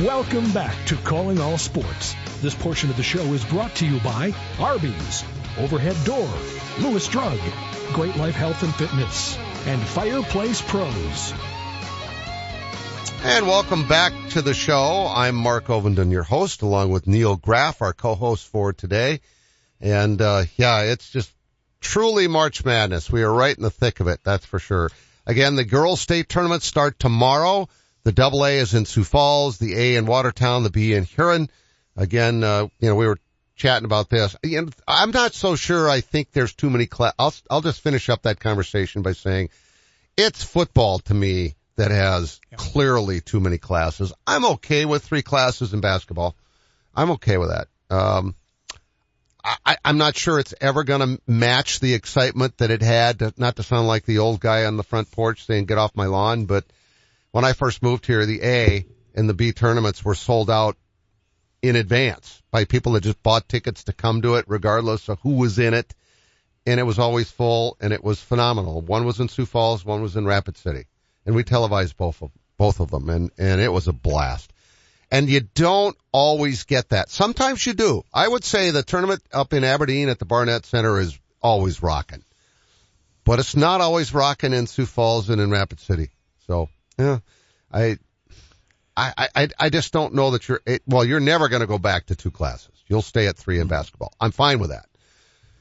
Welcome back to Calling All Sports. This portion of the show is brought to you by Arby's, Overhead Door, Lewis Drug, Great Life Health and Fitness, and Fireplace Pros. And welcome back to the show. I'm Mark Ovenden, your host, along with Neil Graff, our co-host for today. And, uh, yeah, it's just truly March Madness. We are right in the thick of it, that's for sure. Again, the girls state tournaments start tomorrow. The double A is in Sioux Falls, the A in Watertown, the B in Huron. Again, uh, you know, we were chatting about this. You know, I'm not so sure I think there's too many class. I'll, I'll just finish up that conversation by saying it's football to me that has yeah. clearly too many classes. I'm okay with three classes in basketball. I'm okay with that. Um, I, I'm not sure it's ever going to match the excitement that it had. To, not to sound like the old guy on the front porch saying "Get off my lawn," but when I first moved here, the A and the B tournaments were sold out in advance by people that just bought tickets to come to it regardless of who was in it. And it was always full and it was phenomenal. One was in Sioux Falls, one was in Rapid City. And we televised both of, both of them and, and it was a blast. And you don't always get that. Sometimes you do. I would say the tournament up in Aberdeen at the Barnett Center is always rocking. But it's not always rocking in Sioux Falls and in Rapid City. So yeah, I, I, I, I just don't know that you're, it, well, you're never going to go back to two classes. You'll stay at three in mm-hmm. basketball. I'm fine with that.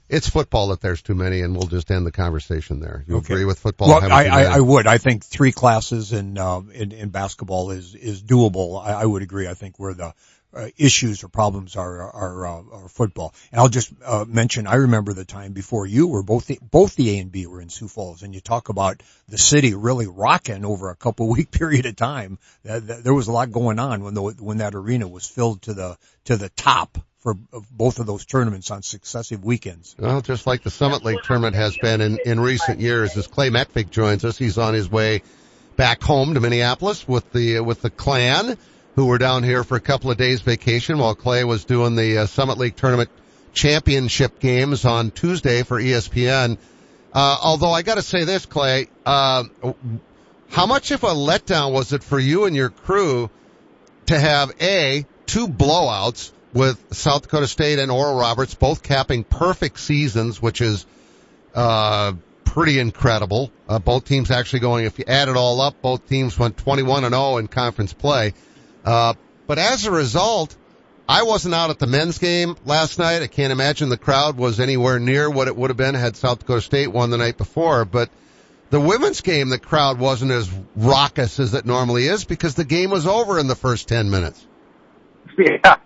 It's football that there's too many, and we'll just end the conversation there. You okay. agree with football? Well, I, I, I, would. I think three classes in, uh, in, in basketball is, is doable. I, I would agree. I think we're the, uh, issues or problems are are, uh, are football. And I'll just uh, mention I remember the time before you were both the, both the A and B were in Sioux Falls, and you talk about the city really rocking over a couple week period of time. there was a lot going on when the when that arena was filled to the to the top for both of those tournaments on successive weekends. Well, just like the Summit League tournament has been in, in recent years, as Clay Matvick joins us, he's on his way back home to Minneapolis with the with the clan who were down here for a couple of days vacation while Clay was doing the uh, Summit League tournament championship games on Tuesday for ESPN. Uh, although I got to say this, Clay, uh, how much of a letdown was it for you and your crew to have a two blowouts with South Dakota State and Oral Roberts both capping perfect seasons, which is uh, pretty incredible. Uh, both teams actually going, if you add it all up, both teams went 21 and 0 in conference play. Uh, but as a result, I wasn't out at the men's game last night. I can't imagine the crowd was anywhere near what it would have been had South Dakota State won the night before. But the women's game, the crowd wasn't as raucous as it normally is because the game was over in the first 10 minutes. Yeah.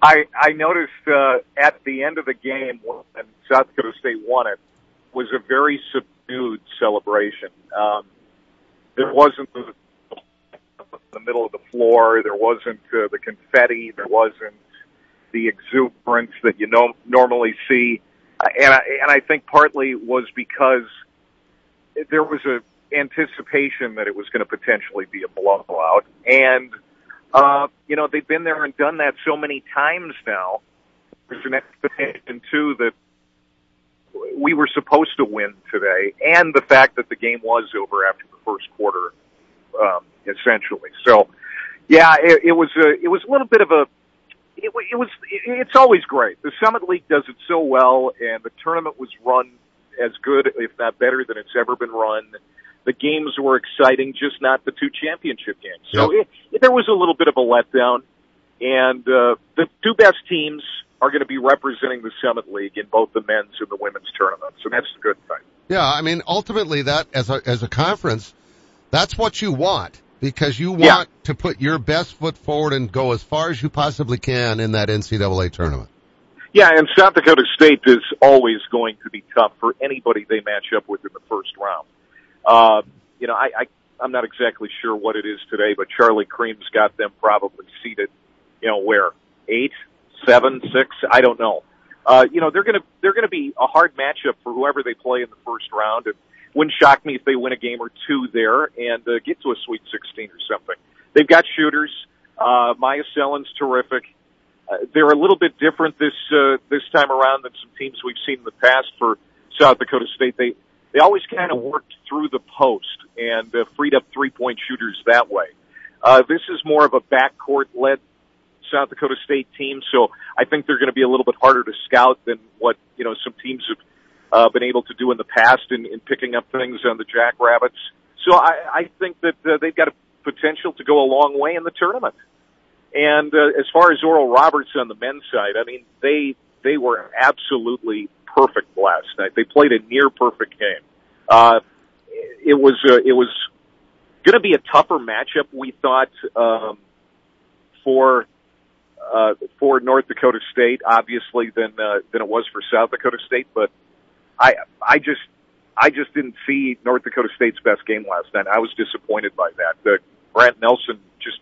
I, I noticed, uh, at the end of the game when South Dakota State won it was a very subdued celebration. Um, there wasn't the the middle of the floor. There wasn't uh, the confetti. There wasn't the exuberance that you know, normally see. Uh, and I, and I think partly was because there was a anticipation that it was going to potentially be a blowout. And, uh, you know, they've been there and done that so many times now. There's an expectation too that we were supposed to win today and the fact that the game was over after the first quarter um, essentially. So, yeah, it, it was a, it was a little bit of a, it, it was, it's always great. The Summit League does it so well, and the tournament was run as good, if not better, than it's ever been run. The games were exciting, just not the two championship games. So yep. it, it, there was a little bit of a letdown, and uh, the two best teams are going to be representing the Summit League in both the men's and the women's tournaments, so that's a good thing. Yeah, I mean, ultimately, that as a as a conference, that's what you want because you want yeah. to put your best foot forward and go as far as you possibly can in that NCAA tournament. Yeah, and South Dakota State is always going to be tough for anybody they match up with in the first round. Uh, you know, I, I, I'm not exactly sure what it is today, but Charlie Creme's got them probably seated, you know, where? Eight, seven, six? I don't know. Uh, you know, they're gonna, they're gonna be a hard matchup for whoever they play in the first round. And, wouldn't shock me if they win a game or two there and uh, get to a Sweet 16 or something. They've got shooters. Uh, Myah Selland's terrific. Uh, they're a little bit different this uh, this time around than some teams we've seen in the past for South Dakota State. They they always kind of worked through the post and uh, freed up three point shooters that way. Uh, this is more of a backcourt led South Dakota State team, so I think they're going to be a little bit harder to scout than what you know some teams have uh, been able to do in the past in, in picking up things on the Jackrabbits. So I, I think that uh, they've got a potential to go a long way in the tournament. And uh, as far as Oral Roberts on the men's side, I mean they they were absolutely perfect last night. They played a near perfect game. Uh, it was uh, it was going to be a tougher matchup. We thought um, for uh, for North Dakota State, obviously, than uh, than it was for South Dakota State. But I I just I just didn't see North Dakota State's best game last night. I was disappointed by that. Uh, Grant Nelson just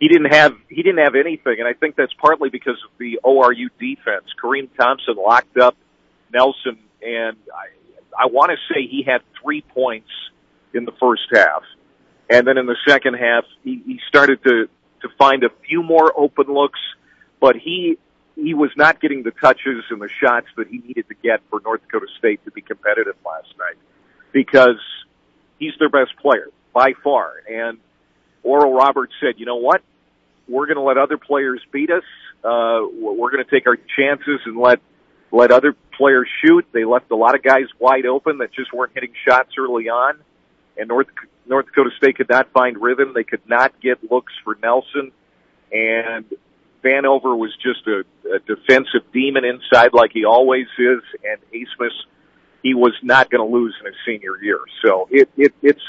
he didn't have he didn't have anything, and I think that's partly because of the ORU defense. Kareem Thompson locked up Nelson, and I I want to say he had three points in the first half, and then in the second half he, he started to to find a few more open looks, but he he was not getting the touches and the shots that he needed to get for North Dakota State to be competitive last night because he's their best player by far. And Oral Roberts said, you know what? We're going to let other players beat us. Uh, we're going to take our chances and let, let other players shoot. They left a lot of guys wide open that just weren't hitting shots early on. And North, North Dakota State could not find rhythm. They could not get looks for Nelson. And Vanover was just a, a defensive demon inside like he always is, and Abmas, he was not going to lose in his senior year. So it, it, it's,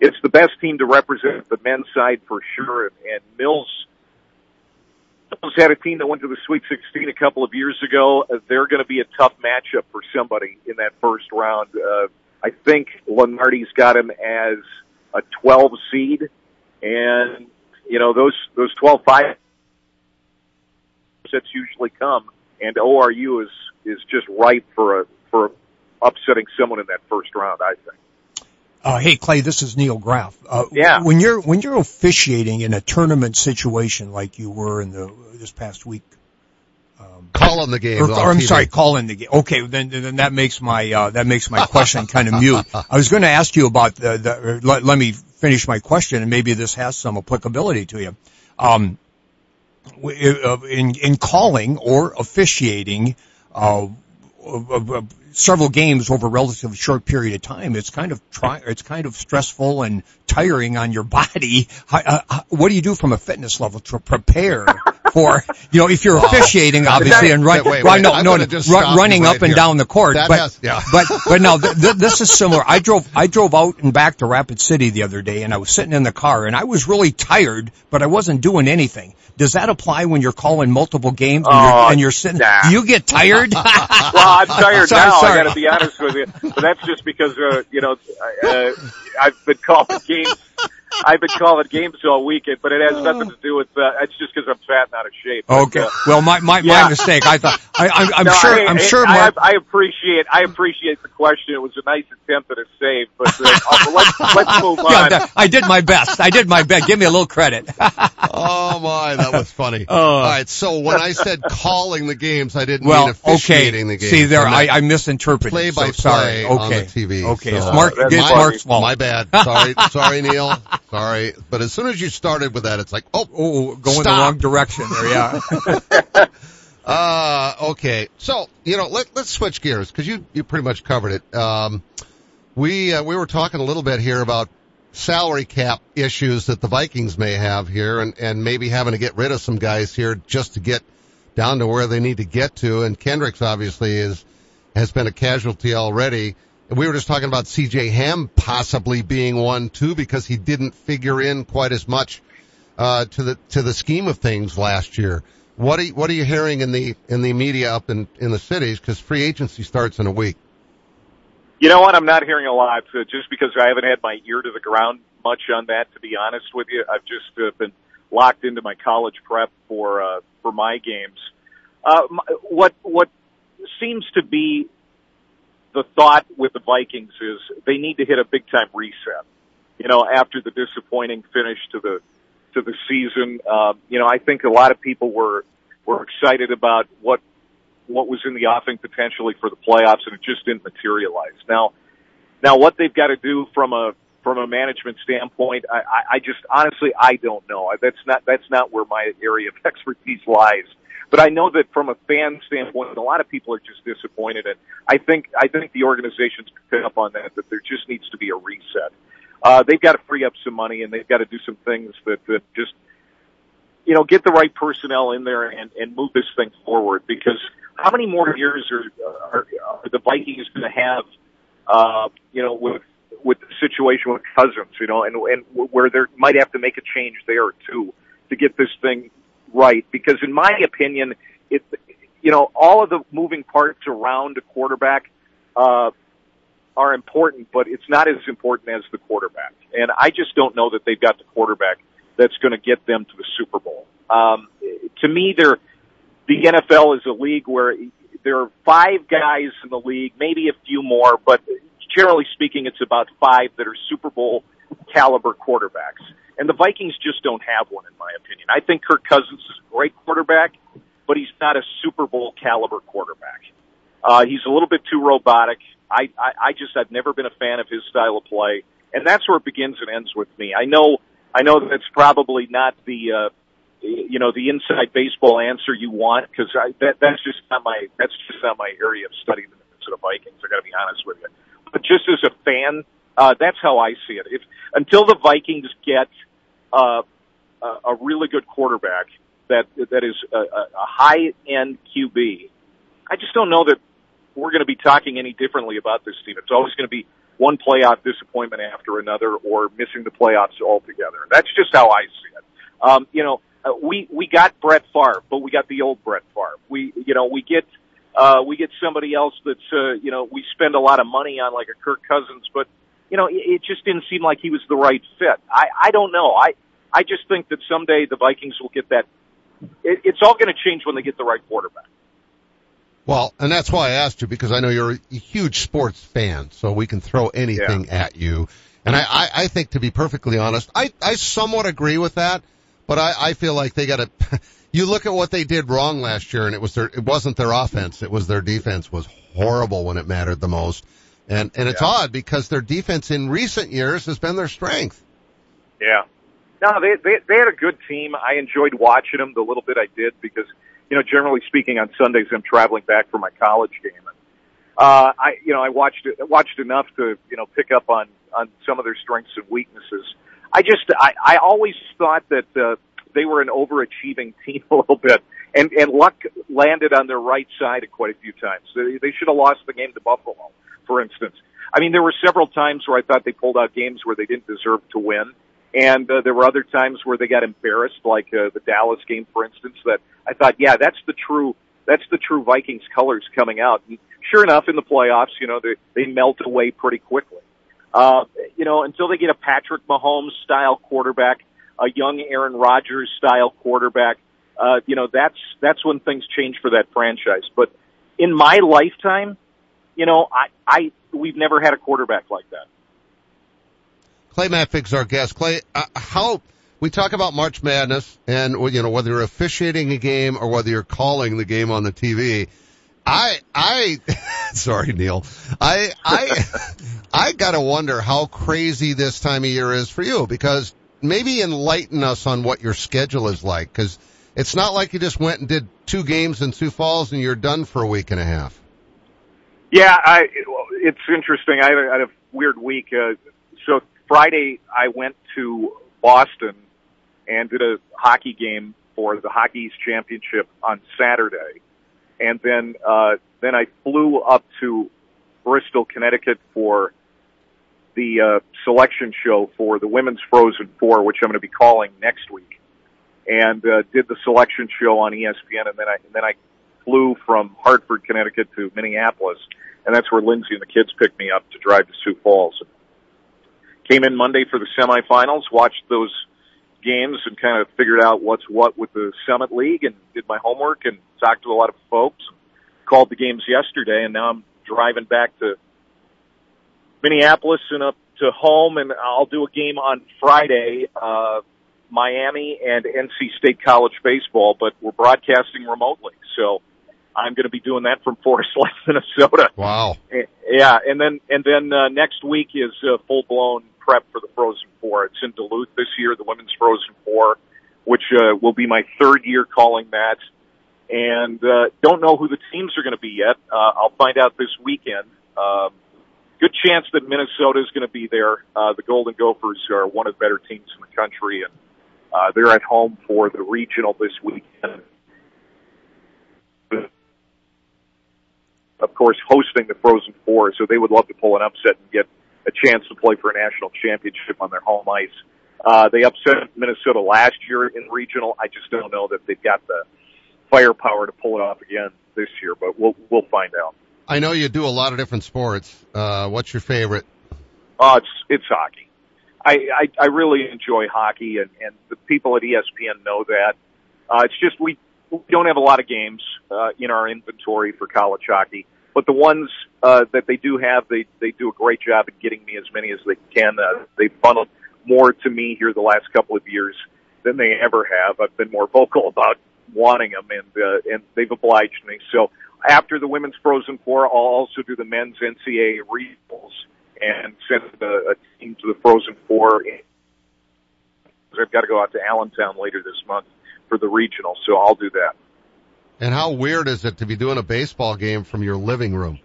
it's the best team to represent the men's side for sure, and, and Mills, Mills had a team that went to the Sweet 16 a couple of years ago. They're going to be a tough matchup for somebody in that first round. Uh, I think Lunardi's got him as a 12 seed, and you know those those 12 five upsets usually come, and ORU is is just ripe for a for upsetting someone in that first round. I think. Uh, hey Clay, this is Neil Graff. Uh, yeah. When you're when you're officiating in a tournament situation like you were in the this past week, um, calling the game. Or, or I'm sorry, calling the game. Okay, then then that makes my uh, that makes my question kind of mute. I was going to ask you about the, the let, let, me finish my question, and maybe this has some applicability to you. Um, in, in calling or officiating uh, several games over a relatively short period of time, it's kind of try, it's kind of stressful and tiring on your body. How, Uh, what do you do from a fitness level to prepare for, you know, if you're officiating, obviously, and run, wait, wait, no, no, run, running right up here. and down the court. That but, has, yeah. but, but no, th- th- this is similar. I drove, I drove out and back to Rapid City the other day and I was sitting in the car and I was really tired, but I wasn't doing anything. Does that apply when you're calling multiple games and, you're, and you're sitting? Nah. Do you get tired? well, I'm tired sorry, now. Sorry. I got to be honest with you, but that's just because uh, you know uh, I've been calling games I've been calling games all weekend, but it has nothing to do with. Uh, it's just because I'm fat and out of shape. But, okay. Uh, well, my my, yeah. my mistake. I thought I, am no, sure. I, I'm sure. I, Mark, I, appreciate. I appreciate the question. It was a nice attempt at a save, but uh, let's let's move on. Yeah, I did my best. I did my best. Give me a little credit. oh my, that was funny. Uh, all right. So when I said calling the games, I didn't well, mean officiating okay. the games. See there, I, I misinterpreted. Play by so play sorry. on Okay. the TV. Okay. So, It's Mark. that's It's. Mark's fault. My bad. Sorry, sorry, Neil. Sorry, but as soon as you started with that, it's like, oh, Oh, going the wrong direction there. Yeah. Uh, okay. So, you know, let, let's switch gears because you, you pretty much covered it. Um, we, uh, we were talking a little bit here about salary cap issues that the Vikings may have here and, and maybe having to get rid of some guys here just to get down to where they need to get to. And Kendricks obviously is, has been a casualty already. We were just talking about CJ Ham possibly being one too because he didn't figure in quite as much, uh, to the, to the scheme of things last year. What are you, what are you hearing in the in the media up in in the cities? Because free agency starts in a week. You know what? I'm not hearing a lot, uh, just because I haven't had my ear to the ground much on that. To be honest with you, I've just uh, been locked into my college prep for uh, for my games. Uh, m- what what seems to be the thought with the Vikings is they need to hit a big time reset. You know, after the disappointing finish to the to the season, uh, you know, I think a lot of people were were excited about what what was in the offing potentially for the playoffs, and it just didn't materialize. Now, now what they've got to do from a from a management standpoint, I, I, I just honestly I don't know. That's not that's not where my area of expertise lies. But I know that from a fan standpoint, a lot of people are just disappointed, and I think I think the organization's picked up on that. That there just needs to be a reset. Uh, they've got to free up some money, and they've got to do some things that that just you know get the right personnel in there and and move this thing forward. Because how many more years are are, are the Vikings going to have? Uh, you know, with with the situation with Cousins, you know, and and where they might have to make a change there too to get this thing right. Because in my opinion, it you know all of the moving parts around a quarterback uh, are important, but it's not as important as the quarterback. And I just don't know that they've got the quarterback that's going to get them to the Super Bowl. Um, to me, they're the NFL is a league where there are five guys in the league, maybe a few more, but generally speaking, it's about five that are Super Bowl caliber quarterbacks. And the Vikings just don't have one, in my opinion. I think Kirk Cousins is a great quarterback, but he's not a Super Bowl caliber quarterback. Uh, he's a little bit too robotic. I, I, I just, I've never been a fan of his style of play. And that's where it begins and ends with me. I know, I know that's probably not the, uh, you know, the inside baseball answer you want because that, that's just not my, that's just not my area of study. The Minnesota Vikings. I got to be honest with you but just as a fan, uh, that's how I see it. If until the Vikings get uh, a really good quarterback that that is a, a high end QB, I just don't know that we're going to be talking any differently about this team. It's always going to be one playoff disappointment after another, or missing the playoffs altogether. That's just how I see it. Um, you know, uh, we we got Brett Favre, but we got the old Brett Favre. We you know we get uh, we get somebody else that's, uh, you know, we spend a lot of money on like a Kirk Cousins, but, you know, it, just didn't seem like he was the right fit. I, I don't know. I, I just think that someday the Vikings will get that. It, it's all going to change when they get the right quarterback. Well, and that's why I asked you because I know you're a huge sports fan, so we can throw anything yeah. at you. And I, I, I think to be perfectly honest, I, I somewhat agree with that, but I, I feel like they got to, you look at what they did wrong last year, and it was their it wasn't their offense, it was their defense was horrible when it mattered the most. And and it's yeah. odd because their defense in recent years has been their strength. Yeah. No, they, they they had a good team. I enjoyed watching them the little bit I did because you know generally speaking on Sundays I'm traveling back for my college game. And, uh, I you know I watched it, watched enough to you know pick up on on some of their strengths and weaknesses. I just I I always thought that uh, they were an overachieving team a little bit, and and luck landed on their right side quite a few times. They, they should have lost the game to Buffalo, for instance. I mean, there were several times where I thought they pulled out games where they didn't deserve to win, and uh, there were other times where they got embarrassed, like uh, the Dallas game, for instance. That I thought, yeah, that's the true that's the true Vikings colors coming out. And sure enough, in the playoffs, you know, they they melt away pretty quickly. Uh, you know, until they get a Patrick Mahomes style quarterback a young Aaron Rodgers style quarterback, uh, you know, that's, that's when things change for that franchise. But in my lifetime, you know, I, I, we've never had a quarterback like that. Clay Matvick's our guest. Clay, uh, how, we talk about March Madness and, you know, whether you're officiating a game or whether you're calling the game on the TV. I, I, sorry, Neil. I, I, I gotta wonder how crazy this time of year is for you because maybe enlighten us on what your schedule is like because it's not like you just went and did two games in Sioux Falls and you're done for a week and a half. Yeah, I, it's interesting. I had a, I had a weird week. Uh, so Friday I went to Boston and did a hockey game for the Hockey East Championship on Saturday. And then, uh, then I flew up to Bristol, Connecticut for the uh, selection show for the women's Frozen Four, which I'm going to be calling next week, and uh, did the selection show on ESPN, and then I and then I flew from Hartford, Connecticut to Minneapolis, and that's where Lindsay and the kids picked me up to drive to Sioux Falls. Came in Monday for the semifinals, watched those games, and kind of figured out what's what with the Summit League, and did my homework and talked to a lot of folks. Called the games yesterday, and now I'm driving back to Minneapolis and up to home, and I'll do a game on Friday, uh, Miami and NC State College baseball, but we're broadcasting remotely, so I'm going to be doing that from Forest Lake, Minnesota. Wow. Yeah, and then and then uh, next week is uh, full blown prep for the Frozen Four. It's in Duluth this year, the Women's Frozen Four, which uh, will be my third year calling that. And uh, don't know who the teams are going to be yet. Uh, I'll find out this weekend. Um, good chance that Minnesota is going to be there. Uh, the Golden Gophers are one of the better teams in the country, and uh, they're at home for the regional this weekend. Of course, hosting the Frozen Four, so they would love to pull an upset and get a chance to play for a national championship on their home ice. Uh, they upset Minnesota last year in regional. I just don't know that they've got the firepower to pull it off again this year, but we'll we'll find out. I know you do a lot of different sports. Uh, what's your favorite? Uh, it's it's hockey. I, I I really enjoy hockey, and and the people at ESPN know that. Uh, it's just we we don't have a lot of games uh, in our inventory for college hockey, but the ones uh, that they do have, they they do a great job at getting me as many as they can. Uh, they funneled more to me here the last couple of years than they ever have. I've been more vocal about wanting them, and uh, and they've obliged me. So after the women's Frozen Four, I'll also do the men's NCAA regionals and send a, a team to the Frozen Four. I've got to go out to Allentown later this month for the regional, so I'll do that. And how weird is it to be doing a baseball game from your living room?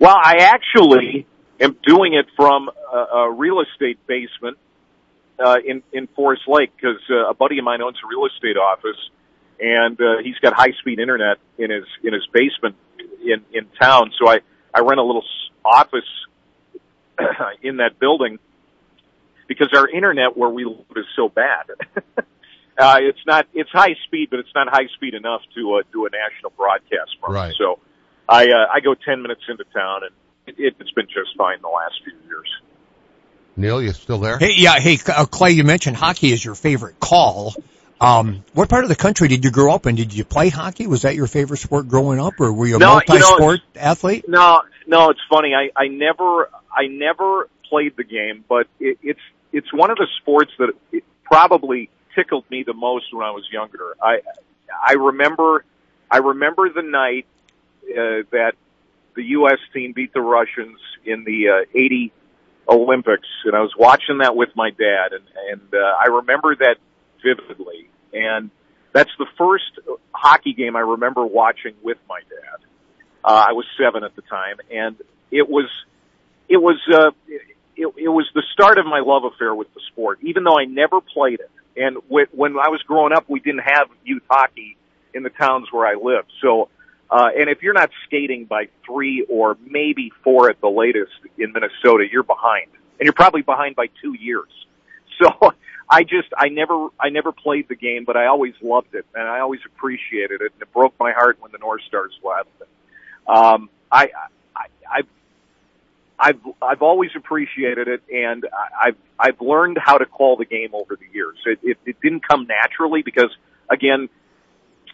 Well, I actually am doing it from a, a real estate basement uh, in in Forest Lake because uh, a buddy of mine owns a real estate office, and uh, he's got high speed internet in his in his basement in in town. So I I rent a little office in that building because our internet where we live is so bad. uh, it's not it's high speed, but it's not high speed enough to uh, do a national broadcast from. Right. So I uh, I go ten minutes into town, and it, it's been just fine the last few years. Neil, you still there? Hey, yeah, hey, uh, Clay, you mentioned hockey is your favorite call. Um, what part of the country did you grow up in? Did you play hockey? Was that your favorite sport growing up, or were you a No, you know, multi-sport athlete? No, no, it's funny. I, I never, I never played the game, but it, it's, it's one of the sports that it probably tickled me the most when I was younger. I, I remember, I remember the night uh, that the U.S. team beat the Russians in the uh, '80 Olympics, and I was watching that with my dad, and and uh, I remember that vividly. And that's the first hockey game I remember watching with my dad. Uh, I was seven at the time, and it was, it was, uh, it, it was the start of my love affair with the sport, even though I never played it. And when, I was growing up, we didn't have youth hockey in the towns where I lived. So, uh, and if you're not skating by three or maybe four at the latest in Minnesota, you're behind. And you're probably behind by two years. So I just, I never, I never played the game, but I always loved it and I always appreciated it. And it broke my heart when the North Stars left. Um, I, I, I've, I've, I've always appreciated it and I've, I've learned how to call the game over the years. It, it, it didn't come naturally because again,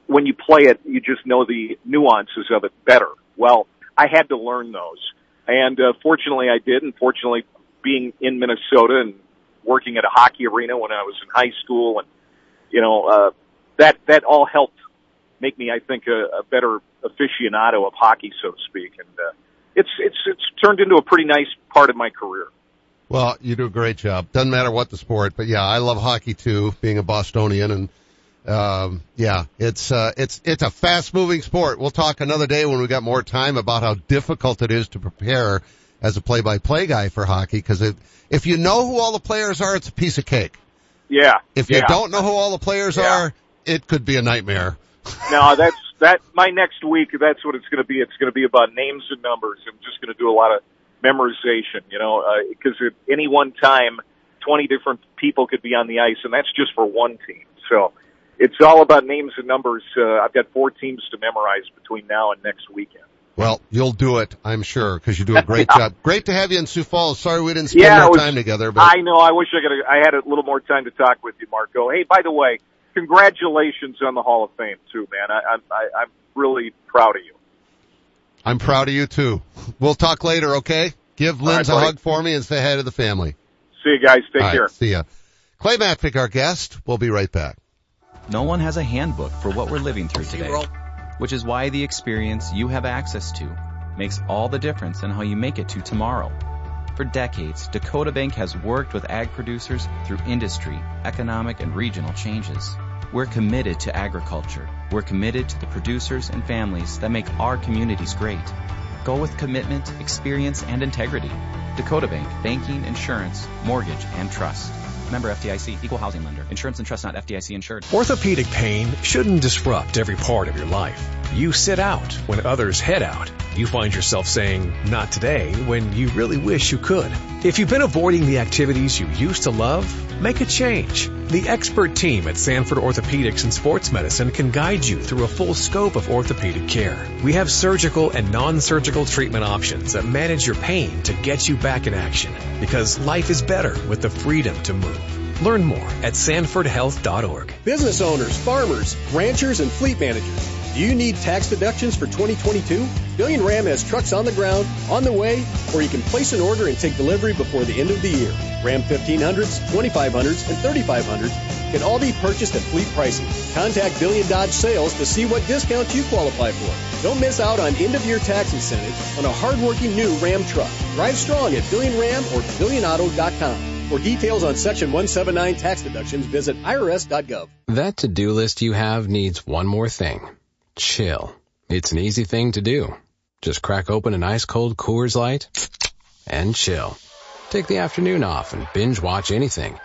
when you play it, you just know the nuances of it better. Well, I had to learn those. And, uh, fortunately I did. And fortunately being in Minnesota and working at a hockey arena when I was in high school and, you know, uh, that, that all helped make me, I think, a, a better aficionado of hockey, so to speak. And, uh, it's, it's, it's turned into a pretty nice part of my career. Well, you do a great job. Doesn't matter what the sport, but yeah, I love hockey too, being a Bostonian and um, yeah, it's uh, it's it's a fast moving sport. We'll talk another day when we got more time about how difficult it is to prepare as a play by play guy for hockey because if you know who all the players are, it's a piece of cake. Yeah. If you yeah. don't know who all the players Yeah. are, it could be a nightmare. No, that's that. My next week, that's what it's going to be. It's going to be about names and numbers. I'm just going to do a lot of memorization, you know, because at any one time, 20 different people could be on the ice, and that's just for one team. So it's all about names and numbers. Uh, I've got four teams to memorize between now and next weekend. Well, you'll do it, I'm sure, because you do a great job. Great to have you in Sioux Falls. Sorry we didn't spend Yeah, more was- time together, but I know. I wish I could. I had a little more time to talk with you, Marco. Hey, by the way, congratulations on the Hall of Fame too, man. I, I, I I'm really proud of you. I'm proud of you too. We'll talk later, okay? Give All right, Linz a hug for me and say hi to the family. See you guys. Take All right, care. see ya. Clay Matvick, our guest. We'll be right back. No one has a handbook for what we're living through today, which is why the experience you have access to makes all the difference in how you make it to tomorrow. For decades, Dakota Bank has worked with ag producers through industry, economic, and regional changes. We're committed to agriculture. We're committed to the producers and families that make our communities great. Go with commitment, experience, and integrity. Dakota Bank, banking, insurance, mortgage, and trust. Member FDIC, equal housing lender. Insurance and trust not FDIC insured. Orthopedic pain shouldn't disrupt every part of your life. You sit out when others head out. You find yourself saying, not today, when you really wish you could. If you've been avoiding the activities you used to love, make a change. The expert team at Sanford Orthopedics and Sports Medicine can guide you through a full scope of orthopedic care. We have surgical and non-surgical treatment options that manage your pain to get you back in action. Because life is better with the freedom to move. Learn more at sanfordhealth.org. Business owners, farmers, ranchers, and fleet managers. Do you need tax deductions for 2022? Billion Ram has trucks on the ground, on the way, or you can place an order and take delivery before the end of the year. Ram 1500s, 2500s, and 3500s can all be purchased at fleet pricing. Contact Billion Dodge Sales to see what discounts you qualify for. Don't miss out on end of year tax incentives on a hardworking new Ram truck. Drive strong at Billion Ram or BillionAuto.com. For details on Section 179 tax deductions, visit irs.gov. That to-do list you have needs one more thing. Chill. It's an easy thing to do. Just crack open an ice cold Coors Light and chill. Take the afternoon off and binge watch anything.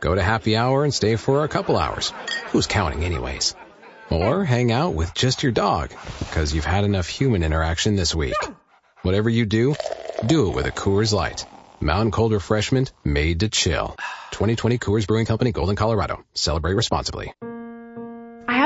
Go to happy hour and stay for a couple hours. Who's counting anyways? Or hang out with just your dog because you've had enough human interaction this week. Whatever you do, do it with a Coors Light. Mountain Cold Refreshment made to chill. 2020 Coors Brewing Company, Golden, Colorado. Celebrate responsibly.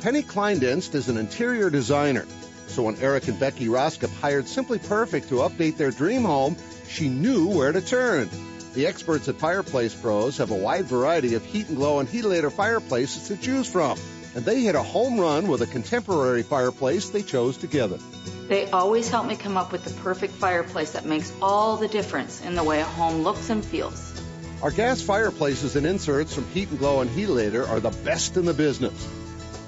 Penny Kleindienst is an interior designer. So when Eric and Becky Roskop hired Simply Perfect to update their dream home, she knew where to turn. The experts at Fireplace Pros have a wide variety of heat and glow and Heatilator fireplaces to choose from. And they hit a home run with a contemporary fireplace they chose together. They always help me come up with the perfect fireplace that makes all the difference in the way a home looks and feels. Our gas fireplaces and inserts from Heat and Glow and Heatilator are the best in the business.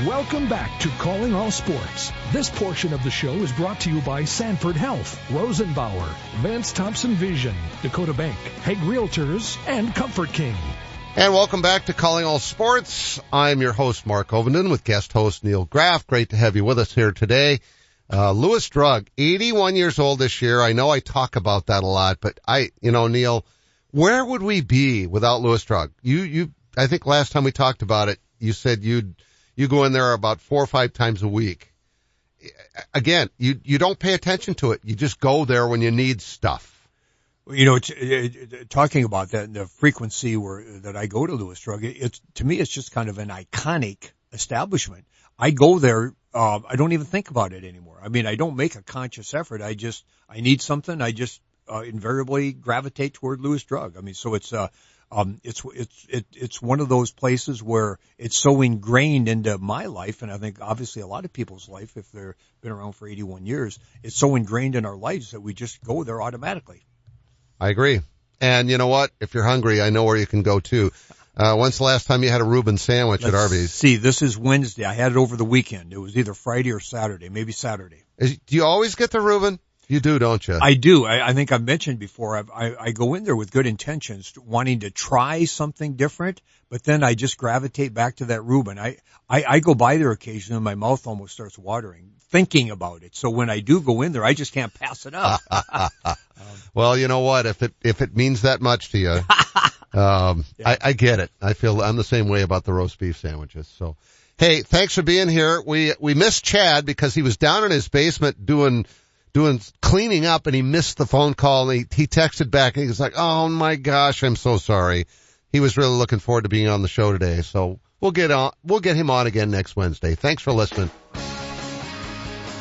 Welcome back to Calling All Sports. This portion of the show is brought to you by Sanford Health, Rosenbauer, Vance Thompson Vision, Dakota Bank, Hague Realtors, and Comfort King. And welcome back to Calling All Sports. I'm your host, Mark Ovenden, with guest host Neil Graff. Great to have you with us here today. Uh, Lewis Drug, 81 years old this year. I know I talk about that a lot, but I, you know, Neil, where would we be without Lewis Drug? You, you, I think last time we talked about it, you said you'd, you go in there about four or five times a week. Again, you, you don't pay attention to it. You just go there when you need stuff. You know, it, it, talking about that, the frequency where that I go to Lewis Drug, it's to me, it's just kind of an iconic establishment. I go there. Uh, I don't even think about it anymore. I mean, I don't make a conscious effort. I just, I need something. I just uh, invariably gravitate toward Lewis Drug. I mean, so it's, uh, um, it's, it's, it, it's one of those places where it's so ingrained into my life. And I think obviously a lot of people's life, if they've been around for 81 years, it's so ingrained in our lives that we just go there automatically. I agree. And you know what? If you're hungry, I know where you can go too. Uh, when's the last time you had a Reuben sandwich Let's at Arby's? See, this is Wednesday. I had it over the weekend. It was either Friday or Saturday, maybe Saturday. Is, do you always get the Reuben? You do, don't you? I do. I, I think I've mentioned before. I've, I, I go in there with good intentions, wanting to try something different, but then I just gravitate back to that Reuben. I, I, I go by there occasionally and my mouth almost starts watering thinking about it. So when I do go in there, I just can't pass it up. well, you know what? If it, if it means that much to you, um, yeah. I, I get it. I feel I'm the same way about the roast beef sandwiches. So, hey, thanks for being here. We, we missed Chad because he was down in his basement doing doing cleaning up and he missed the phone call and he, he texted back and he was like, Oh my gosh, I'm so sorry. He was really looking forward to being on the show today. So we'll get on, we'll get him on again next Wednesday. Thanks for listening.